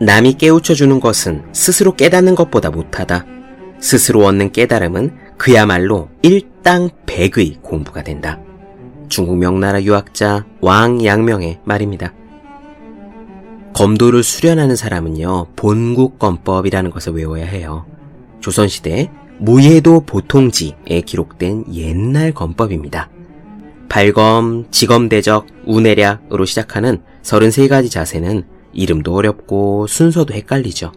남이 깨우쳐 주는 것은 스스로 깨닫는 것보다 못하다. 스스로 얻는 깨달음은 그야말로 일당백의 공부가 된다. 중국 명나라 유학자 왕 양명의 말입니다. 검도를 수련하는 사람은요, 본국검법이라는 것을 외워야 해요. 조선시대 무예도 보통지에 기록된 옛날 검법입니다. 발검, 지검대적, 우내략으로 시작하는 33가지 자세는 이름도 어렵고 순서도 헷갈리죠.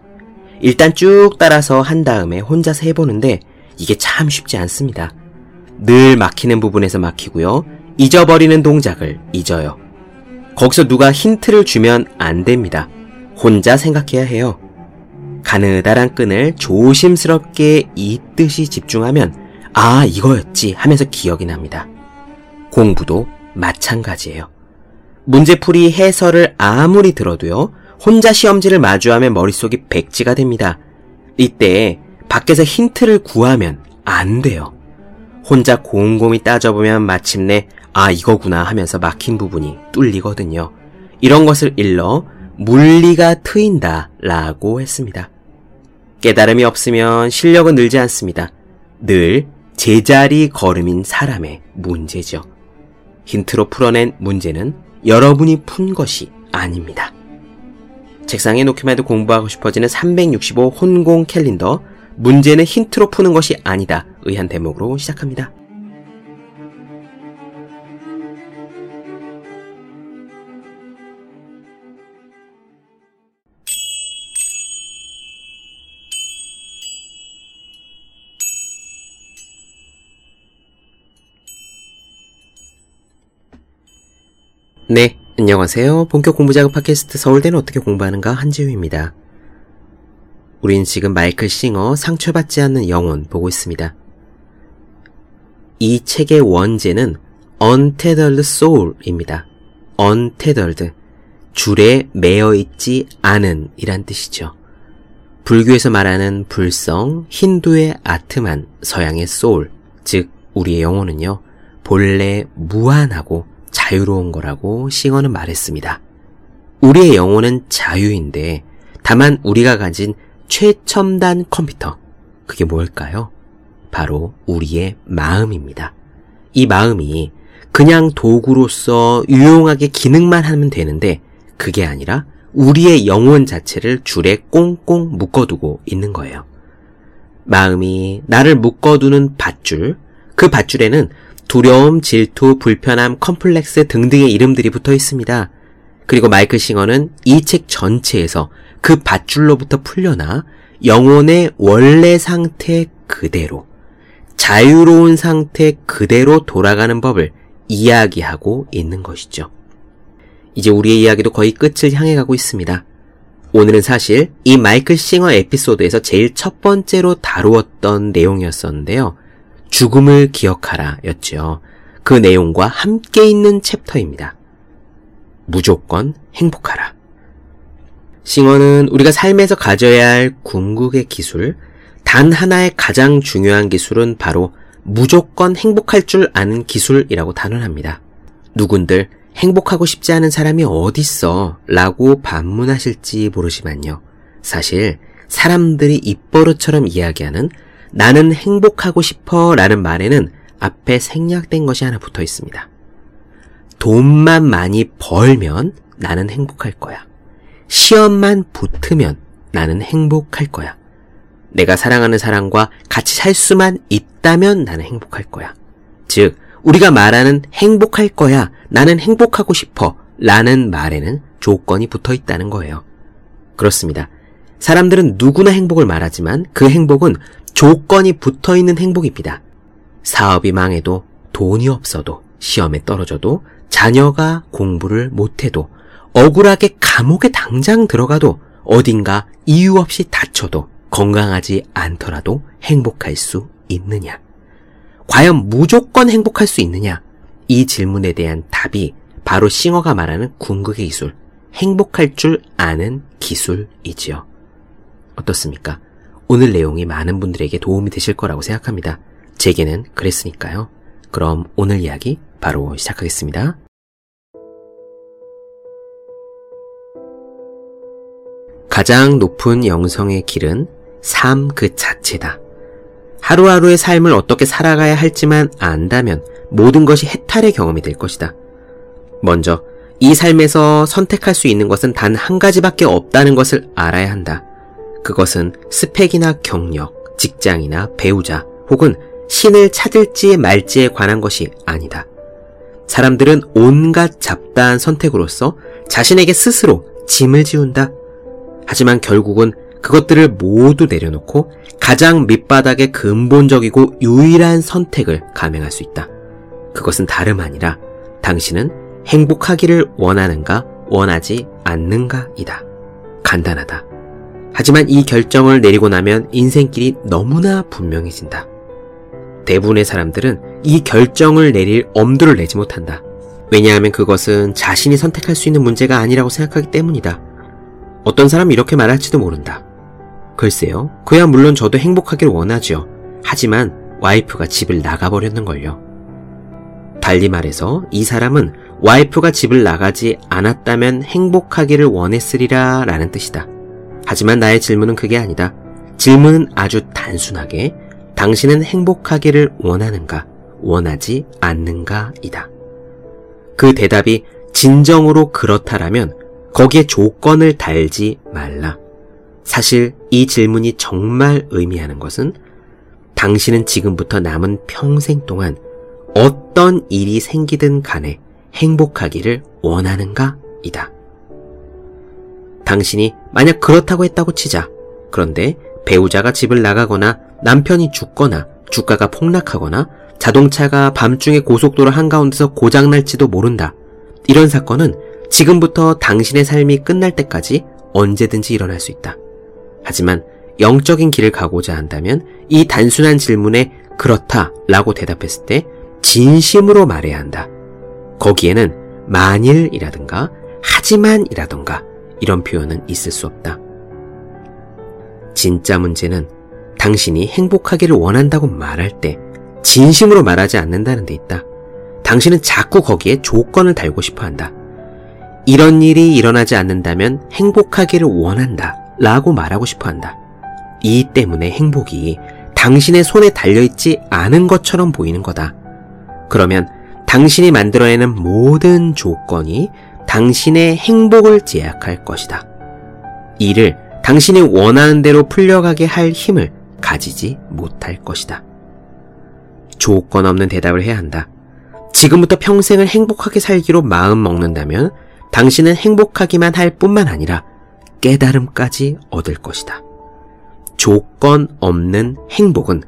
일단 쭉 따라서 한 다음에 혼자서 해보는데 이게 참 쉽지 않습니다. 늘 막히는 부분에서 막히고요. 잊어버리는 동작을 잊어요. 거기서 누가 힌트를 주면 안 됩니다. 혼자 생각해야 해요. 가느다란 끈을 조심스럽게 잇듯이 집중하면 아, 이거였지 하면서 기억이 납니다. 공부도 마찬가지예요. 문제풀이 해설을 아무리 들어도요, 혼자 시험지를 마주하면 머릿속이 백지가 됩니다. 이때 밖에서 힌트를 구하면 안 돼요. 혼자 곰곰이 따져보면 마침내 아 이거구나 하면서 막힌 부분이 뚫리거든요. 이런 것을 일러 물리가 트인다 라고 했습니다. 깨달음이 없으면 실력은 늘지 않습니다. 늘 제자리 걸음인 사람의 문제죠. 힌트로 풀어낸 문제는 여러분이 푼 것이 아닙니다. 책상에 놓기만 해도 공부하고 싶어지는 365 혼공 캘린더 문제는 힌트로 푸는 것이 아니다 의한 대목으로 시작합니다. 네, 안녕하세요. 본격 공부작업 팟캐스트 서울대는 어떻게 공부하는가 한지우입니다. 우린 지금 마이클 싱어 상처받지 않는 영혼 보고 있습니다. 이 책의 원제는 untethered soul입니다. untethered, 줄에 매어 있지 않은 이란 뜻이죠. 불교에서 말하는 불성, 힌두의 아트만, 서양의 soul, 즉 우리의 영혼은요, 본래 무한하고 자유로운 거라고 싱어는 말했습니다. 우리의 영혼은 자유인데 다만 우리가 가진 최첨단 컴퓨터 그게 뭘까요? 바로 우리의 마음입니다. 이 마음이 그냥 도구로서 유용하게 기능만 하면 되는데 그게 아니라 우리의 영혼 자체를 줄에 꽁꽁 묶어두고 있는 거예요. 마음이 나를 묶어두는 밧줄, 그 밧줄에는 두려움, 질투, 불편함, 컴플렉스 등등의 이름들이 붙어 있습니다. 그리고 마이클 싱어는 이 책 전체에서 그 밧줄로부터 풀려나 영혼의 원래 상태 그대로, 자유로운 상태 그대로 돌아가는 법을 이야기하고 있는 것이죠. 이제 우리의 이야기도 거의 끝을 향해 가고 있습니다. 오늘은 사실 이 마이클 싱어 에피소드에서 제일 첫 번째로 다루었던 내용이었었는데요. 죽음을 기억하라 였죠. 그 내용과 함께 있는 챕터입니다. 무조건 행복하라. 싱어는 우리가 삶에서 가져야 할 궁극의 기술, 단 하나의 가장 중요한 기술은 바로 무조건 행복할 줄 아는 기술이라고 단언합니다. 누군들 행복하고 싶지 않은 사람이 어딨어? 라고 반문하실지 모르지만요. 사실 사람들이 입버릇처럼 이야기하는 나는 행복하고 싶어 라는 말에는 앞에 생략된 것이 하나 붙어 있습니다. 돈만 많이 벌면 나는 행복할 거야. 시험만 붙으면 나는 행복할 거야. 내가 사랑하는 사람과 같이 살 수만 있다면 나는 행복할 거야. 즉, 우리가 말하는 행복할 거야, 나는 행복하고 싶어 라는 말에는 조건이 붙어 있다는 거예요. 그렇습니다. 사람들은 누구나 행복을 말하지만 그 행복은 조건이 붙어 있는 행복입니다. 사업이 망해도 돈이 없어도 시험에 떨어져도 자녀가 공부를 못해도 억울하게 감옥에 당장 들어가도 어딘가 이유 없이 다쳐도 건강하지 않더라도 행복할 수 있느냐? 과연 무조건 행복할 수 있느냐? 이 질문에 대한 답이 바로 싱어가 말하는 궁극의 기술, 행복할 줄 아는 기술이지요. 어떻습니까? 오늘 내용이 많은 분들에게 도움이 되실 거라고 생각합니다. 제게는 그랬으니까요. 그럼 오늘 이야기 바로 시작하겠습니다. 가장 높은 영성의 길은 삶 그 자체다. 하루하루의 삶을 어떻게 살아가야 할지만 안다면 모든 것이 해탈의 경험이 될 것이다. 먼저 이 삶에서 선택할 수 있는 것은 단 한 가지밖에 없다는 것을 알아야 한다. 그것은 스펙이나 경력, 직장이나 배우자 혹은 신을 찾을지 말지에 관한 것이 아니다. 사람들은 온갖 잡다한 선택으로서 자신에게 스스로 짐을 지운다. 하지만 결국은 그것들을 모두 내려놓고 가장 밑바닥의 근본적이고 유일한 선택을 감행할 수 있다. 그것은 다름 아니라 당신은 행복하기를 원하는가 원하지 않는가이다. 간단하다. 하지만 이 결정을 내리고 나면 인생길이 너무나 분명해진다. 대부분의 사람들은 이 결정을 내릴 엄두를 내지 못한다. 왜냐하면 그것은 자신이 선택할 수 있는 문제가 아니라고 생각하기 때문이다. 어떤 사람이 이렇게 말할지도 모른다. 글쎄요, 그야 물론 저도 행복하기를 원하지요. 하지만 와이프가 집을 나가버렸는걸요. 달리 말해서 이 사람은 와이프가 집을 나가지 않았다면 행복하기를 원했으리라 라는 뜻이다. 하지만 나의 질문은 그게 아니다. 질문은 아주 단순하게 당신은 행복하기를 원하는가, 원하지 않는가 이다. 그 대답이 진정으로 그렇다라면 거기에 조건을 달지 말라. 사실 이 질문이 정말 의미하는 것은 당신은 지금부터 남은 평생 동안 어떤 일이 생기든 간에 행복하기를 원하는가? 이다. 당신이 만약 그렇다고 했다고 치자. 그런데 배우자가 집을 나가거나 남편이 죽거나 주가가 폭락하거나 자동차가 밤중에 고속도로 한가운데서 고장날지도 모른다. 이런 사건은 지금부터 당신의 삶이 끝날 때까지 언제든지 일어날 수 있다. 하지만 영적인 길을 가고자 한다면 이 단순한 질문에 그렇다 라고 대답했을 때 진심으로 말해야 한다. 거기에는 만일이라든가 하지만이라든가 이런 표현은 있을 수 없다. 진짜 문제는 당신이 행복하기를 원한다고 말할 때 진심으로 말하지 않는다는 데 있다. 당신은 자꾸 거기에 조건을 달고 싶어 한다. 이런 일이 일어나지 않는다면 행복하기를 원한다. 라고 말하고 싶어 한다. 이 때문에 행복이 당신의 손에 달려있지 않은 것처럼 보이는 거다. 그러면 당신이 만들어내는 모든 조건이 당신의 행복을 제약할 것이다. 이를 당신이 원하는 대로 풀려가게 할 힘을 가지지 못할 것이다. 조건 없는 대답을 해야 한다. 지금부터 평생을 행복하게 살기로 마음 먹는다면 당신은 행복하기만 할 뿐만 아니라 깨달음까지 얻을 것이다. 조건 없는 행복은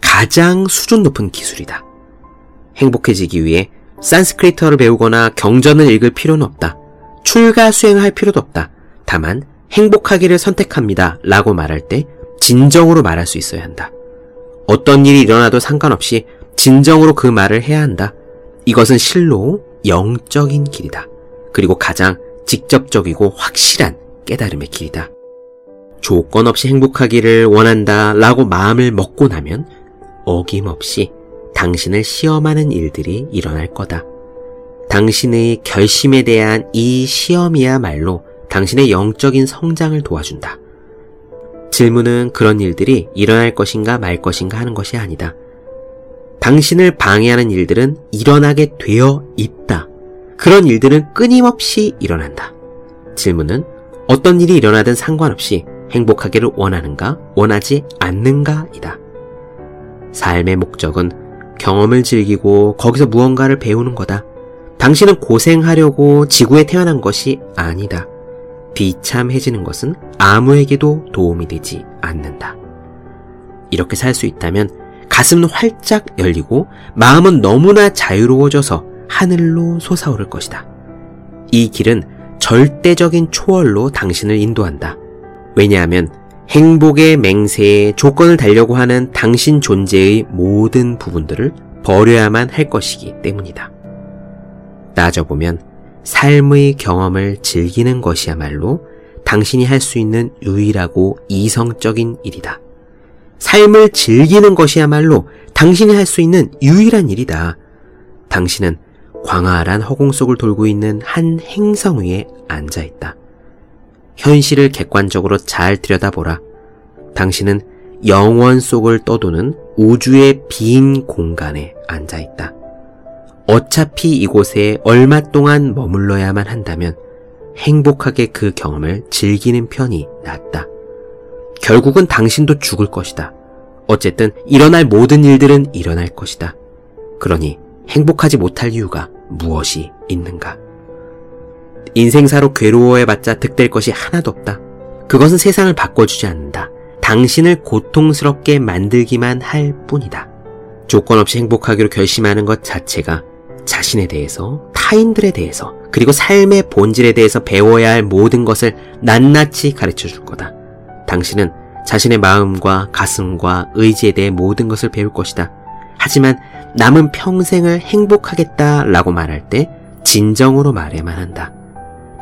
가장 수준 높은 기술이다. 행복해지기 위해 산스크리트어를 배우거나 경전을 읽을 필요는 없다. 출가 수행할 필요도 없다. 다만 행복하기를 선택합니다. 라고 말할 때 진정으로 말할 수 있어야 한다. 어떤 일이 일어나도 상관없이 진정으로 그 말을 해야 한다. 이것은 실로 영적인 길이다. 그리고 가장 직접적이고 확실한 깨달음의 길이다. 조건 없이 행복하기를 원한다 라고 마음을 먹고 나면 어김없이 당신을 시험하는 일들이 일어날 거다. 당신의 결심에 대한 이 시험이야말로 당신의 영적인 성장을 도와준다. 질문은 그런 일들이 일어날 것인가 말 것인가 하는 것이 아니다. 당신을 방해하는 일들은 일어나게 되어 있다. 그런 일들은 끊임없이 일어난다. 질문은 어떤 일이 일어나든 상관없이 행복하기를 원하는가, 원하지 않는가이다. 삶의 목적은 경험을 즐기고 거기서 무언가를 배우는 거다. 당신은 고생하려고 지구에 태어난 것이 아니다. 비참해지는 것은 아무에게도 도움이 되지 않는다. 이렇게 살 수 있다면 가슴은 활짝 열리고 마음은 너무나 자유로워져서 하늘로 솟아오를 것이다. 이 길은 절대적인 초월로 당신을 인도한다. 왜냐하면 행복의 맹세에 조건을 달려고 하는 당신 존재의 모든 부분들을 버려야만 할 것이기 때문이다. 따져보면 삶의 경험을 즐기는 것이야말로 당신이 할 수 있는 유일하고 이성적인 일이다. 삶을 즐기는 것이야말로 당신이 할 수 있는 유일한 일이다. 당신은 광활한 허공 속을 돌고 있는 한 행성 위에 앉아 있다. 현실을 객관적으로 잘 들여다보라. 당신은 영원 속을 떠도는 우주의 빈 공간에 앉아 있다. 어차피 이곳에 얼마 동안 머물러야만 한다면 행복하게 그 경험을 즐기는 편이 낫다. 결국은 당신도 죽을 것이다. 어쨌든 일어날 모든 일들은 일어날 것이다. 그러니 행복하지 못할 이유가 무엇이 있는가? 인생사로 괴로워해봤자 득될 것이 하나도 없다. 그것은 세상을 바꿔주지 않는다. 당신을 고통스럽게 만들기만 할 뿐이다. 조건 없이 행복하기로 결심하는 것 자체가 자신에 대해서, 타인들에 대해서, 그리고 삶의 본질에 대해서 배워야 할 모든 것을 낱낱이 가르쳐 줄 거다. 당신은 자신의 마음과 가슴과 의지에 대해 모든 것을 배울 것이다. 하지만 남은 평생을 행복하겠다라고 말할 때 진정으로 말해만 한다.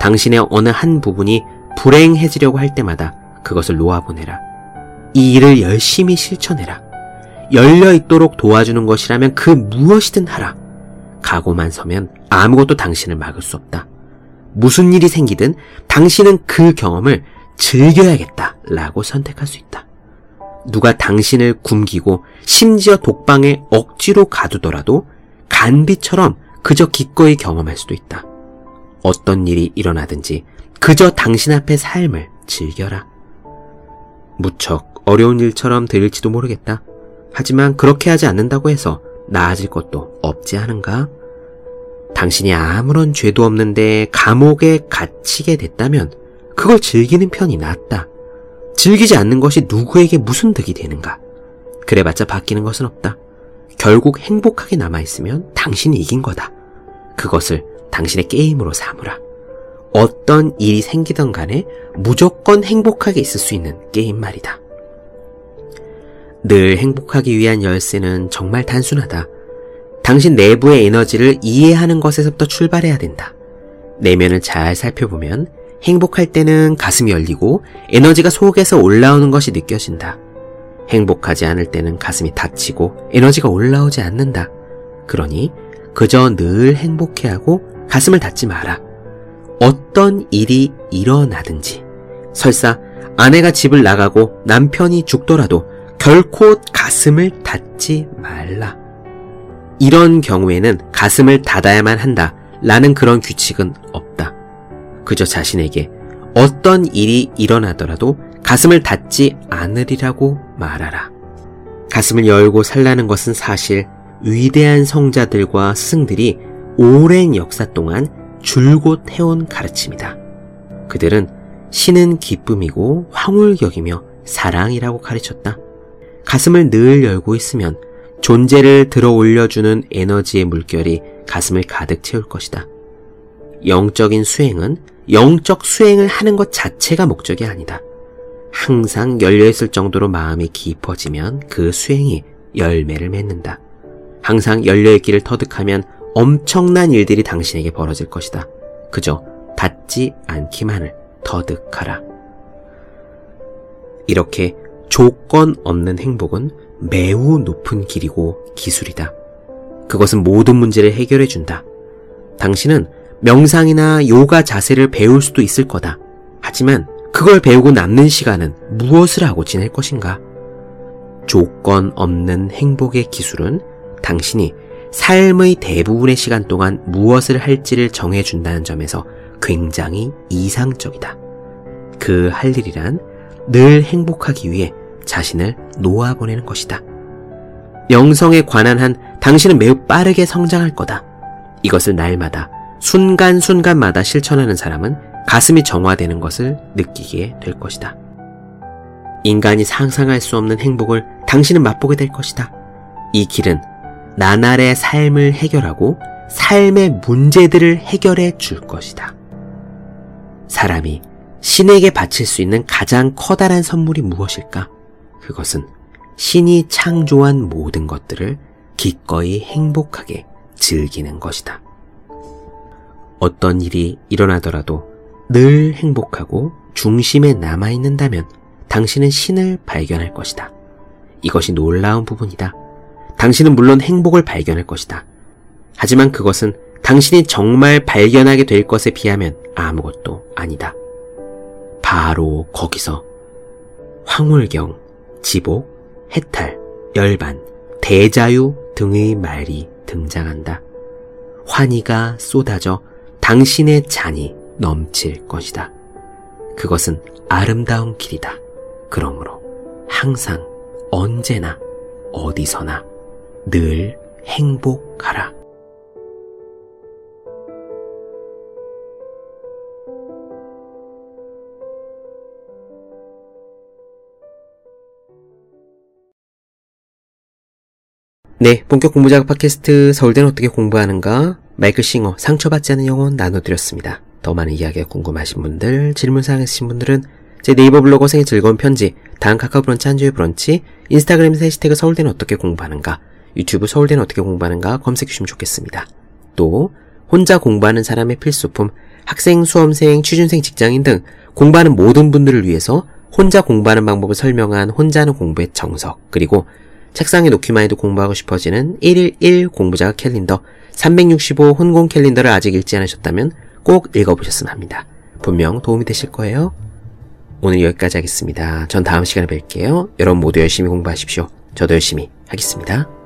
당신의 어느 한 부분이 불행해지려고 할 때마다 그것을 놓아보내라. 이 일을 열심히 실천해라. 열려 있도록 도와주는 것이라면 그 무엇이든 하라. 각오만 서면 아무것도 당신을 막을 수 없다. 무슨 일이 생기든 당신은 그 경험을 즐겨야겠다 라고 선택할 수 있다. 누가 당신을 굶기고 심지어 독방에 억지로 가두더라도 간비처럼 그저 기꺼이 경험할 수도 있다. 어떤 일이 일어나든지 그저 당신 앞의 삶을 즐겨라. 무척 어려운 일처럼 들릴지도 모르겠다. 하지만 그렇게 하지 않는다고 해서 나아질 것도 없지 않은가? 당신이 아무런 죄도 없는데 감옥에 갇히게 됐다면 그걸 즐기는 편이 낫다. 즐기지 않는 것이 누구에게 무슨 득이 되는가? 그래봤자 바뀌는 것은 없다. 결국 행복하게 남아있으면 당신이 이긴 거다. 그것을 당신의 게임으로 삼으라. 어떤 일이 생기던 간에 무조건 행복하게 있을 수 있는 게임 말이다. 늘 행복하기 위한 열쇠는 정말 단순하다. 당신 내부의 에너지를 이해하는 것에서부터 출발해야 된다. 내면을 잘 살펴보면 행복할 때는 가슴이 열리고 에너지가 속에서 올라오는 것이 느껴진다. 행복하지 않을 때는 가슴이 닫히고 에너지가 올라오지 않는다. 그러니 그저 늘 행복해하고 가슴을 닫지 마라. 어떤 일이 일어나든지 설사 아내가 집을 나가고 남편이 죽더라도 결코 가슴을 닫지 말라. 이런 경우에는 가슴을 닫아야만 한다. 라는 그런 규칙은 없다. 그저 자신에게 어떤 일이 일어나더라도 가슴을 닫지 않으리라고 말하라. 가슴을 열고 살라는 것은 사실 위대한 성자들과 스승들이 오랜 역사 동안 줄곧 해온 가르침이다. 그들은 신은 기쁨이고 황홀격이며 사랑이라고 가르쳤다. 가슴을 늘 열고 있으면 존재를 들어 올려주는 에너지의 물결이 가슴을 가득 채울 것이다. 영적인 수행은 영적 수행을 하는 것 자체가 목적이 아니다. 항상 열려있을 정도로 마음이 깊어지면 그 수행이 열매를 맺는다. 항상 열려있기를 터득하면 엄청난 일들이 당신에게 벌어질 것이다. 그저 닿지 않기만을 터득하라. 이렇게 조건 없는 행복은 매우 높은 길이고 기술이다. 그것은 모든 문제를 해결해 준다. 당신은 명상이나 요가 자세를 배울 수도 있을 거다. 하지만 그걸 배우고 남는 시간은 무엇을 하고 지낼 것인가? 조건 없는 행복의 기술은 당신이 삶의 대부분의 시간 동안 무엇을 할지를 정해준다는 점에서 굉장히 이상적이다. 그 할 일이란 늘 행복하기 위해 자신을 놓아보내는 것이다. 영성에 관한 한 당신은 매우 빠르게 성장할 거다. 이것을 날마다 순간순간마다 실천하는 사람은 가슴이 정화되는 것을 느끼게 될 것이다. 인간이 상상할 수 없는 행복을 당신은 맛보게 될 것이다. 이 길은 나날의 삶을 해결하고 삶의 문제들을 해결해 줄 것이다. 사람이 신에게 바칠 수 있는 가장 커다란 선물이 무엇일까? 그것은 신이 창조한 모든 것들을 기꺼이 행복하게 즐기는 것이다. 어떤 일이 일어나더라도 늘 행복하고 중심에 남아있는다면 당신은 신을 발견할 것이다. 이것이 놀라운 부분이다. 당신은 물론 행복을 발견할 것이다. 하지만 그것은 당신이 정말 발견하게 될 것에 비하면 아무것도 아니다. 바로 거기서 황홀경, 지복, 해탈, 열반, 대자유 등의 말이 등장한다. 환희가 쏟아져 당신의 잔이 넘칠 것이다. 그것은 아름다운 길이다. 그러므로 항상 언제나 어디서나 늘 행복하라. 네, 본격 공부작업 팟캐스트 서울대는 어떻게 공부하는가? 마이클 싱어 상처받지 않은 영혼 나눠드렸습니다. 더 많은 이야기가 궁금하신 분들, 질문사항 있으신 분들은 제 네이버 블로그 생의 즐거운 편지, 다음 카카오 브런치 한주의 브런치, 인스타그램에서 해시태그 서울대는 어떻게 공부하는가, 유튜브 서울대는 어떻게 공부하는가 검색해 주시면 좋겠습니다. 또 혼자 공부하는 사람의 필수품, 학생, 수험생, 취준생, 직장인 등 공부하는 모든 분들을 위해서 혼자 공부하는 방법을 설명한 혼자 하는 공부의 정석, 그리고 책상에 놓기만 해도 공부하고 싶어지는 1일 1 공부자가 캘린더 365 혼공 캘린더를 아직 읽지 않으셨다면 꼭 읽어보셨으면 합니다. 분명 도움이 되실 거예요. 오늘 여기까지 하겠습니다. 전 다음 시간에 뵐게요. 여러분 모두 열심히 공부하십시오. 저도 열심히 하겠습니다.